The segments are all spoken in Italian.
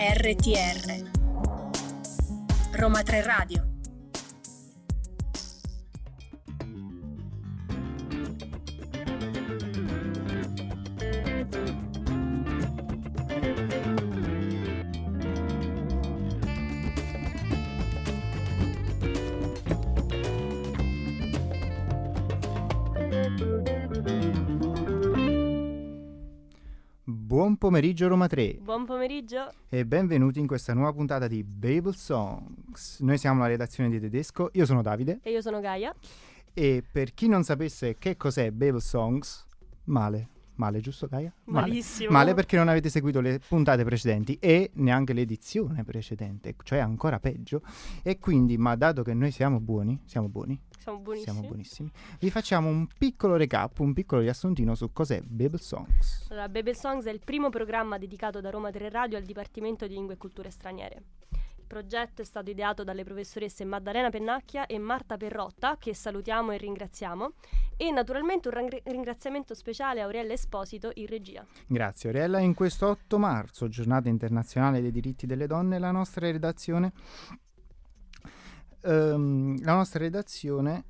RTR Roma 3 Radio Buon pomeriggio Roma 3 Buon pomeriggio. e benvenuti in questa nuova puntata di Babel Songs. Noi siamo la redazione di Tedesco, io sono Davide E io sono Gaia. e per chi non sapesse che cos'è Babel Songs, male, male giusto Gaia? Male. Malissimo. Male perché non avete seguito le puntate precedenti e neanche l'edizione precedente, cioè ancora peggio. E quindi, ma dato che noi siamo buoni, siamo buoni, Siamo buonissimi. siamo buonissimi, vi facciamo un piccolo recap, un piccolo riassuntino su cos'è Babel Songs. Allora, Babel Songs è il primo programma dedicato da Roma 3 Radio al Dipartimento di Lingue e Culture Straniere. Il progetto è stato ideato dalle professoresse Maddalena Pennacchia e Marta Perrotta, che salutiamo e ringraziamo, e naturalmente un ringraziamento speciale a Aurella Esposito in regia. Grazie Oriella. In questo 8 marzo, giornata internazionale dei diritti delle donne, la nostra redazione, ehm, la nostra redazione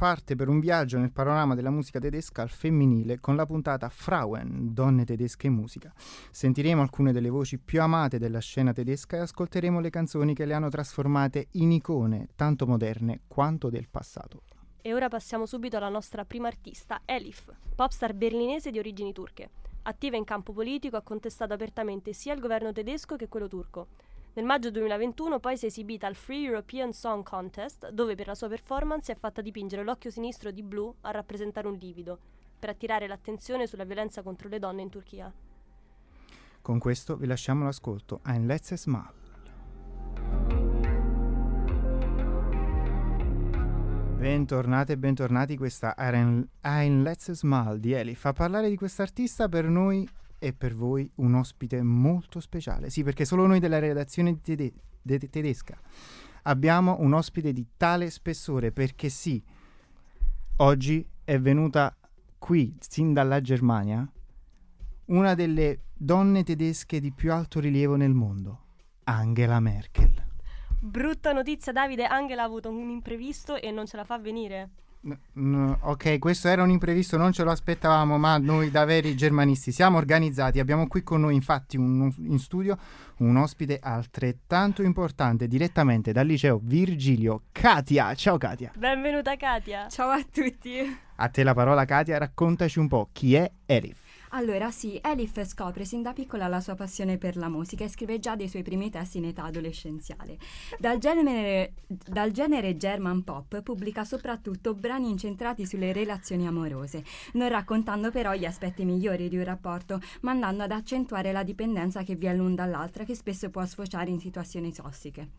parte per un viaggio nel panorama della musica tedesca al femminile con la puntata Frauen, donne tedesche in musica. Sentiremo alcune delle voci più amate della scena tedesca e ascolteremo le canzoni che le hanno trasformate in icone tanto moderne quanto del passato. E ora passiamo subito alla nostra prima artista, Elif, popstar berlinese di origini turche. Attiva in campo politico, ha contestato apertamente sia il governo tedesco che quello turco. Nel maggio 2021 poi si è esibita al Free European Song Contest, dove per la sua performance si è fatta dipingere l'occhio sinistro di blu a rappresentare un livido, per attirare l'attenzione sulla violenza contro le donne in Turchia. Con questo vi lasciamo l'ascolto a letztes Mal. Bentornate e bentornati, questa era Ein letztes Mal di Elif. A parlare di quest'artista per noi e per voi un ospite molto speciale. Sì, perché solo noi della redazione tede- de- tedesca abbiamo un ospite di tale spessore, perché sì, oggi è venuta qui, sin dalla Germania, una delle donne tedesche di più alto rilievo nel mondo, Angela Merkel. Brutta notizia Davide, Angela ha avuto un imprevisto e non ce la fa venire. N- n- ok, questo era un imprevisto, non ce lo aspettavamo, ma noi da veri germanisti siamo organizzati. Abbiamo qui con noi, infatti, un- in studio un ospite altrettanto importante direttamente dal liceo Virgilio, Katia. Ciao Katia. Benvenuta Katia. Ciao a tutti. A te la parola Katia, raccontaci un po' chi è Elif. Allora sì, Elif scopre sin da piccola la sua passione per la musica e scrive già dei suoi primi testi in età adolescenziale. Dal genere, dal genere German pop pubblica soprattutto brani incentrati sulle relazioni amorose, non raccontando però gli aspetti migliori di un rapporto, ma andando ad accentuare la dipendenza che vi è l'un dall'altra che spesso può sfociare in situazioni tossiche.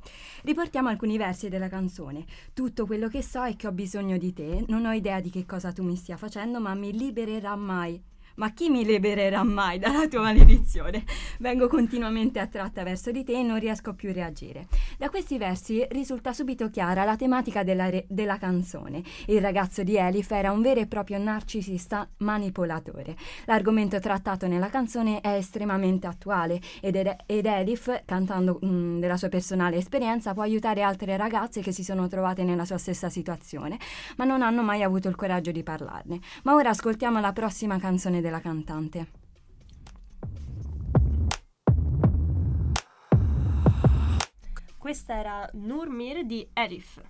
Riportiamo alcuni versi della canzone. Tutto quello che so è che ho bisogno di te, non ho idea di che cosa tu mi stia facendo, ma mi libererà mai. Ma chi mi libererà mai dalla tua maledizione? Vengo continuamente attratta verso di te e non riesco più a reagire. Da questi versi risulta subito chiara la tematica della, re- della canzone. Il ragazzo di Elif era un vero e proprio narcisista manipolatore. L'argomento trattato nella canzone è estremamente attuale ed, ed Elif, cantando mm, della sua personale esperienza, può aiutare altre ragazze che si sono trovate nella sua stessa situazione, ma non hanno mai avuto il coraggio di parlarne. Ma ora ascoltiamo la prossima canzone della cantante. Questa era Nurmir di Elif.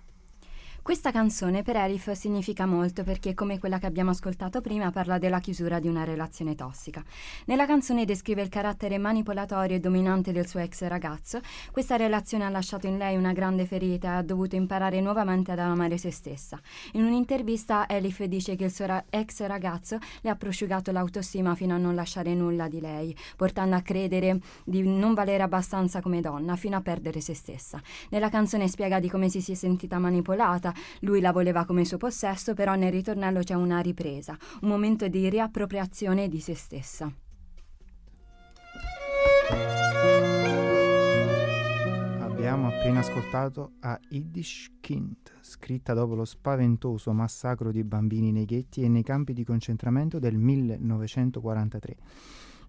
Questa canzone per Elif significa molto perché, come quella che abbiamo ascoltato prima, parla della chiusura di una relazione tossica. Nella canzone descrive il carattere manipolatorio e dominante del suo ex ragazzo. Questa relazione ha lasciato in lei una grande ferita e ha dovuto imparare nuovamente ad amare se stessa. In un'intervista, Elif dice che il suo ra- ex ragazzo le ha prosciugato l'autostima fino a non lasciare nulla di lei, portando a credere di non valere abbastanza come donna, fino a perdere se stessa. Nella canzone spiega di come si sia sentita manipolata lui la voleva come suo possesso, però nel ritornello c'è una ripresa, un momento di riappropriazione di se stessa. Abbiamo appena ascoltato a Yiddish Kind, scritta dopo lo spaventoso massacro di bambini nei ghetti e nei campi di concentramento del 1943.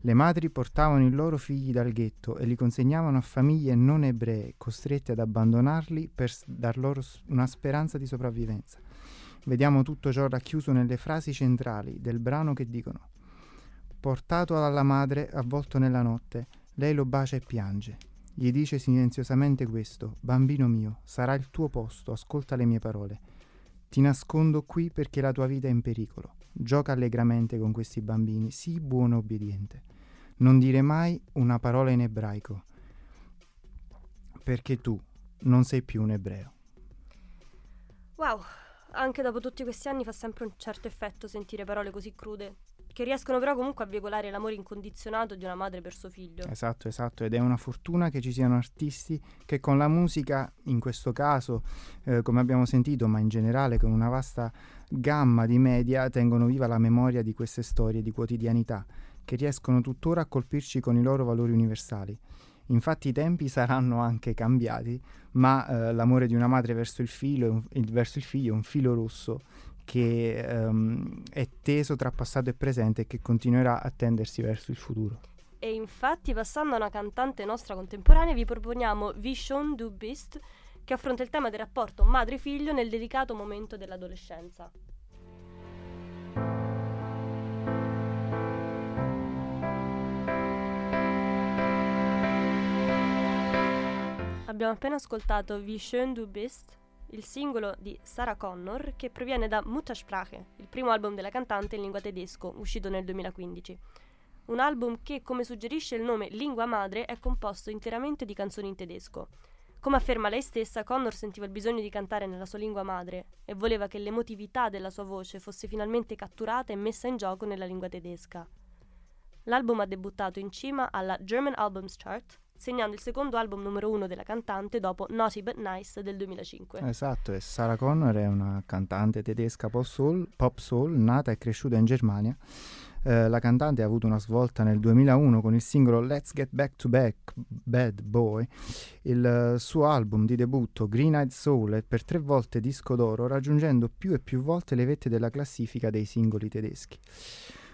Le madri portavano i loro figli dal ghetto e li consegnavano a famiglie non ebree, costrette ad abbandonarli per dar loro una speranza di sopravvivenza. Vediamo tutto ciò racchiuso nelle frasi centrali del brano che dicono Portato dalla madre, avvolto nella notte, lei lo bacia e piange. Gli dice silenziosamente questo, bambino mio, sarà il tuo posto, ascolta le mie parole. Ti nascondo qui perché la tua vita è in pericolo. Gioca allegramente con questi bambini, sii buono e obbediente. Non dire mai una parola in ebraico, perché tu non sei più un ebreo. Wow, anche dopo tutti questi anni fa sempre un certo effetto sentire parole così crude, che riescono però comunque a veicolare l'amore incondizionato di una madre per suo figlio. Esatto, esatto, ed è una fortuna che ci siano artisti che con la musica, in questo caso, eh, come abbiamo sentito, ma in generale con una vasta gamma di media, tengono viva la memoria di queste storie di quotidianità, che riescono tuttora a colpirci con i loro valori universali. Infatti i tempi saranno anche cambiati, ma eh, l'amore di una madre verso il, filo il- verso il figlio è un filo rosso che ehm, è teso tra passato e presente e che continuerà a tendersi verso il futuro. E infatti, passando a una cantante nostra contemporanea, vi proponiamo Vision du Bist, che affronta il tema del rapporto madre-figlio nel delicato momento dell'adolescenza. Abbiamo appena ascoltato Vision du Bist, il singolo di Sarah Connor, che proviene da Muttersprache, il primo album della cantante in lingua tedesco, uscito nel 2015. Un album che, come suggerisce il nome Lingua Madre, è composto interamente di canzoni in tedesco. Come afferma lei stessa, Connor sentiva il bisogno di cantare nella sua lingua madre e voleva che l'emotività della sua voce fosse finalmente catturata e messa in gioco nella lingua tedesca. L'album ha debuttato in cima alla German Albums Chart, segnando il secondo album numero uno della cantante dopo Naughty But Nice del 2005. Esatto, e Sarah Connor è una cantante tedesca pop soul, pop soul nata e cresciuta in Germania. Eh, la cantante ha avuto una svolta nel 2001 con il singolo Let's Get Back to Back, Bad Boy. Il eh, suo album di debutto Green Eyed Soul è per tre volte disco d'oro, raggiungendo più e più volte le vette della classifica dei singoli tedeschi.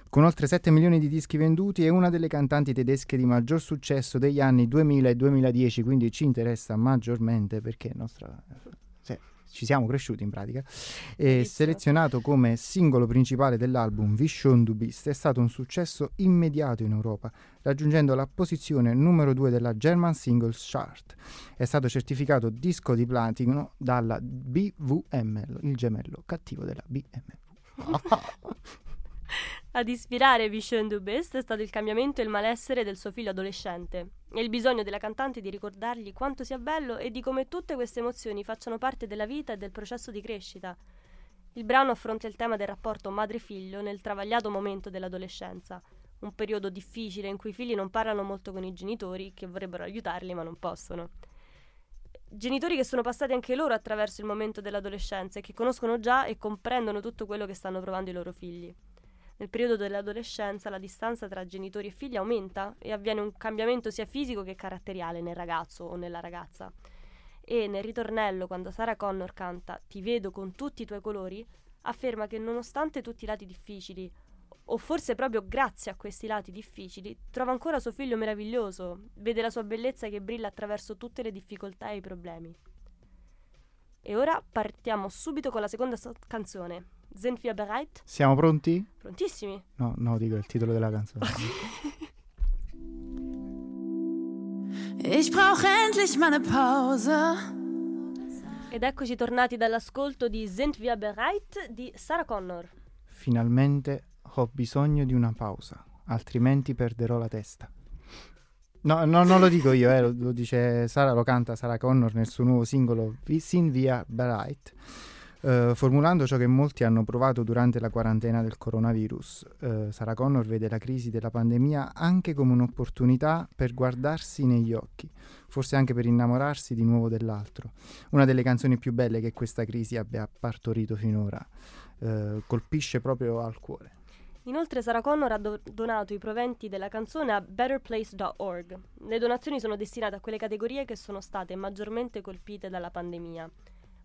Con oltre 7 milioni di dischi venduti è una delle cantanti tedesche di maggior successo degli anni 2000 e 2010, quindi ci interessa maggiormente perché nostra, se- ci siamo cresciuti in pratica. E selezionato come singolo principale dell'album Vision du Beast, è stato un successo immediato in Europa, raggiungendo la posizione numero 2 della German Singles Chart. È stato certificato disco di platino dalla BVM, il gemello cattivo della BMW. Ad ispirare Vision du Best è stato il cambiamento e il malessere del suo figlio adolescente e il bisogno della cantante di ricordargli quanto sia bello e di come tutte queste emozioni facciano parte della vita e del processo di crescita. Il brano affronta il tema del rapporto madre-figlio nel travagliato momento dell'adolescenza, un periodo difficile in cui i figli non parlano molto con i genitori che vorrebbero aiutarli ma non possono. Genitori che sono passati anche loro attraverso il momento dell'adolescenza e che conoscono già e comprendono tutto quello che stanno provando i loro figli. Nel periodo dell'adolescenza la distanza tra genitori e figli aumenta e avviene un cambiamento sia fisico che caratteriale nel ragazzo o nella ragazza. E nel ritornello, quando Sarah Connor canta Ti vedo con tutti i tuoi colori, afferma che nonostante tutti i lati difficili, o forse proprio grazie a questi lati difficili, trova ancora suo figlio meraviglioso, vede la sua bellezza che brilla attraverso tutte le difficoltà e i problemi. E ora partiamo subito con la seconda so- canzone. Sind wir bereit? Siamo pronti? Prontissimi? No, no, dico il titolo della canzone. Ich brauche endlich mal eine Pause. Ed eccoci tornati dall'ascolto di Sind wir bereit di Sarah Connor. Finalmente ho bisogno di una pausa, altrimenti perderò la testa. No, no, non lo dico io, eh, lo, lo dice Sara, lo canta Sarah Connor nel suo nuovo singolo Sin Via Bright, eh, formulando ciò che molti hanno provato durante la quarantena del coronavirus. Eh, Sarah Connor vede la crisi della pandemia anche come un'opportunità per guardarsi negli occhi, forse anche per innamorarsi di nuovo dell'altro. Una delle canzoni più belle che questa crisi abbia partorito finora. Eh, colpisce proprio al cuore. Inoltre Sarah Connor ha do- donato i proventi della canzone a betterplace.org. Le donazioni sono destinate a quelle categorie che sono state maggiormente colpite dalla pandemia.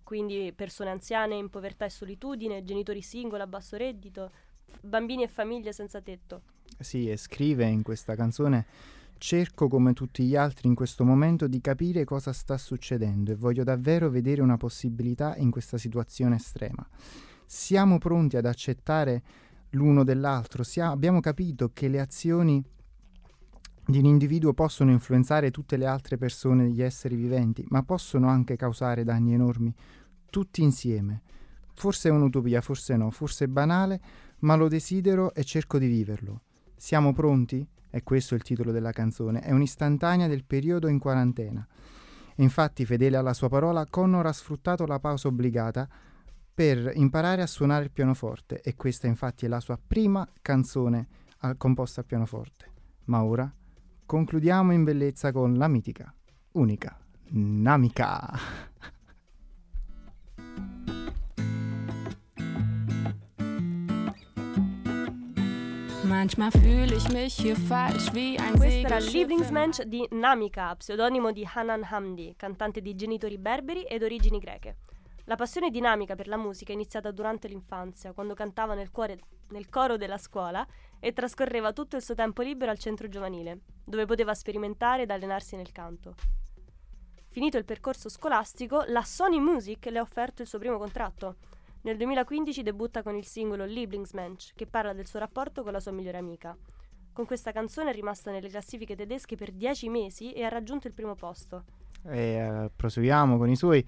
Quindi persone anziane in povertà e solitudine, genitori singoli a basso reddito, bambini e famiglie senza tetto. Sì, e scrive in questa canzone Cerco come tutti gli altri in questo momento di capire cosa sta succedendo e voglio davvero vedere una possibilità in questa situazione estrema. Siamo pronti ad accettare l'uno dell'altro, Sia- abbiamo capito che le azioni di un individuo possono influenzare tutte le altre persone, gli esseri viventi, ma possono anche causare danni enormi, tutti insieme. Forse è un'utopia, forse no, forse è banale, ma lo desidero e cerco di viverlo. Siamo pronti? È questo il titolo della canzone, è un'istantanea del periodo in quarantena. Infatti, fedele alla sua parola, Connor ha sfruttato la pausa obbligata per imparare a suonare il pianoforte e questa infatti è la sua prima canzone a- composta a pianoforte. Ma ora concludiamo in bellezza con la mitica, unica, Namika. Manchmal fühle ich mich hier falsch wie ein Questo era Lieblingsmensch di Namika, pseudonimo di Hanan Hamdi, cantante di genitori berberi ed origini greche. La passione dinamica per la musica è iniziata durante l'infanzia, quando cantava nel, cuore- nel coro della scuola e trascorreva tutto il suo tempo libero al centro giovanile, dove poteva sperimentare ed allenarsi nel canto. Finito il percorso scolastico, la Sony Music le ha offerto il suo primo contratto. Nel 2015 debutta con il singolo Lieblingsmensch, che parla del suo rapporto con la sua migliore amica. Con questa canzone è rimasta nelle classifiche tedesche per 10 mesi e ha raggiunto il primo posto. E eh, proseguiamo con i suoi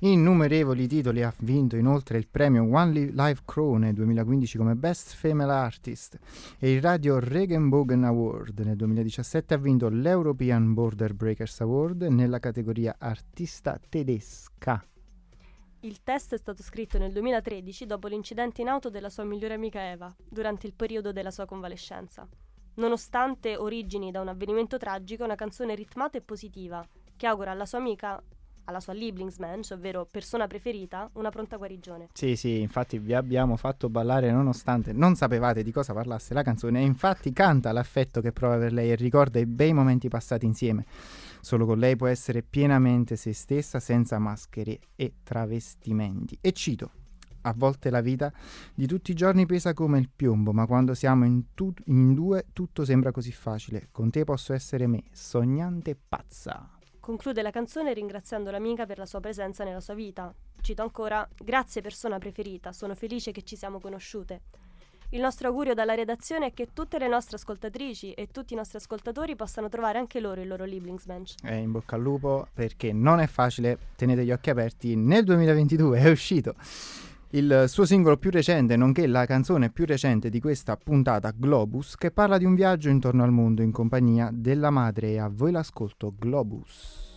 innumerevoli titoli. Ha vinto inoltre il premio One Li- Live Krone 2015 come Best Female Artist e il Radio Regenbogen Award. Nel 2017 ha vinto l'European Border Breakers Award nella categoria Artista tedesca. Il test è stato scritto nel 2013 dopo l'incidente in auto della sua migliore amica Eva, durante il periodo della sua convalescenza. Nonostante origini da un avvenimento tragico, una canzone ritmata e positiva, che augura alla sua amica, alla sua Lieblingsmensch, ovvero persona preferita, una pronta guarigione. Sì, sì, infatti vi abbiamo fatto ballare nonostante non sapevate di cosa parlasse la canzone e infatti canta l'affetto che prova per lei e ricorda i bei momenti passati insieme. Solo con lei può essere pienamente se stessa senza maschere e travestimenti. E cito, a volte la vita di tutti i giorni pesa come il piombo, ma quando siamo in, tu- in due tutto sembra così facile. Con te posso essere me, sognante pazza. Conclude la canzone ringraziando l'amica per la sua presenza nella sua vita. Cito ancora: Grazie persona preferita, sono felice che ci siamo conosciute. Il nostro augurio dalla redazione è che tutte le nostre ascoltatrici e tutti i nostri ascoltatori possano trovare anche loro il loro Lieblingsmensch. E in bocca al lupo perché non è facile, tenete gli occhi aperti. Nel 2022 è uscito il suo singolo più recente, nonché la canzone più recente di questa puntata, Globus, che parla di un viaggio intorno al mondo in compagnia della madre. E a voi l'ascolto, Globus.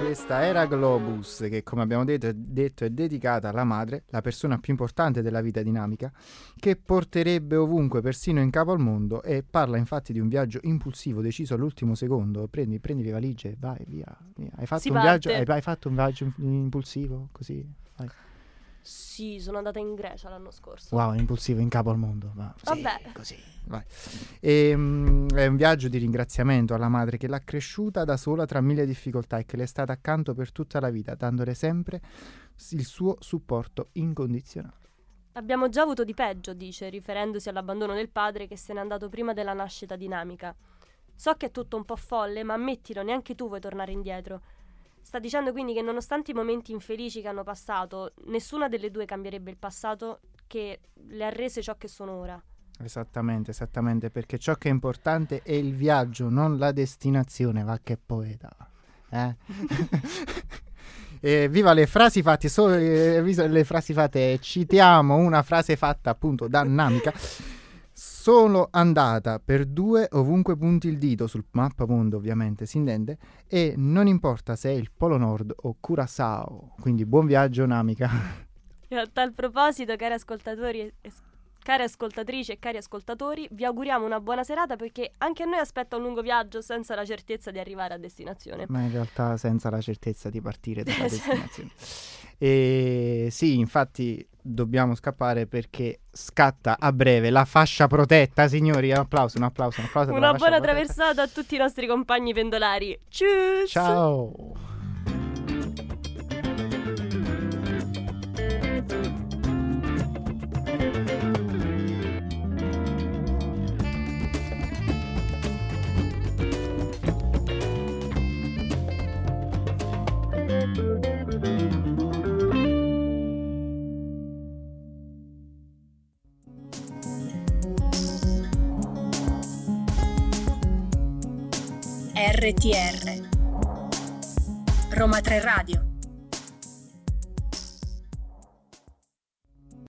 Questa era Globus, che come abbiamo detto, detto è dedicata alla madre, la persona più importante della vita dinamica, che porterebbe ovunque, persino in capo al mondo, e parla infatti di un viaggio impulsivo deciso all'ultimo secondo. Prendi, prendi le valigie e vai via. via. Hai, fatto viaggio, hai, hai fatto un viaggio im- impulsivo così? Vai. Sì, sono andata in Grecia l'anno scorso. Wow, impulsivo in capo al mondo. Va, sì, Vabbè. così, vai. Ehm, è un viaggio di ringraziamento alla madre che l'ha cresciuta da sola tra mille difficoltà e che le è stata accanto per tutta la vita, dandole sempre il suo supporto incondizionato. Abbiamo già avuto di peggio, dice, riferendosi all'abbandono del padre che se n'è andato prima della nascita dinamica. So che è tutto un po' folle, ma ammettilo, neanche tu vuoi tornare indietro. Sta dicendo quindi che nonostante i momenti infelici che hanno passato, nessuna delle due cambierebbe il passato che le ha rese ciò che sono ora. Esattamente, esattamente, perché ciò che è importante è il viaggio, non la destinazione, va che poeta. Eh? E viva le frasi fatte, solo eh, le frasi fatte, citiamo una frase fatta appunto da Namica. Sono andata per due ovunque punti il dito, sul mappamondo ovviamente si intende, e non importa se è il Polo Nord o Curaçao. Quindi buon viaggio Namica. A tal proposito, cari ascoltatori e care ascoltatrici e cari ascoltatori, vi auguriamo una buona serata perché anche a noi aspetta un lungo viaggio senza la certezza di arrivare a destinazione. Ma in realtà senza la certezza di partire dalla destinazione. E sì, infatti dobbiamo scappare perché scatta a breve la fascia protetta, signori. Un applauso, un applauso, un applauso. Una buona protetta. traversata a tutti i nostri compagni pendolari. Tschüss! Ciao. RTR Roma 3 Radio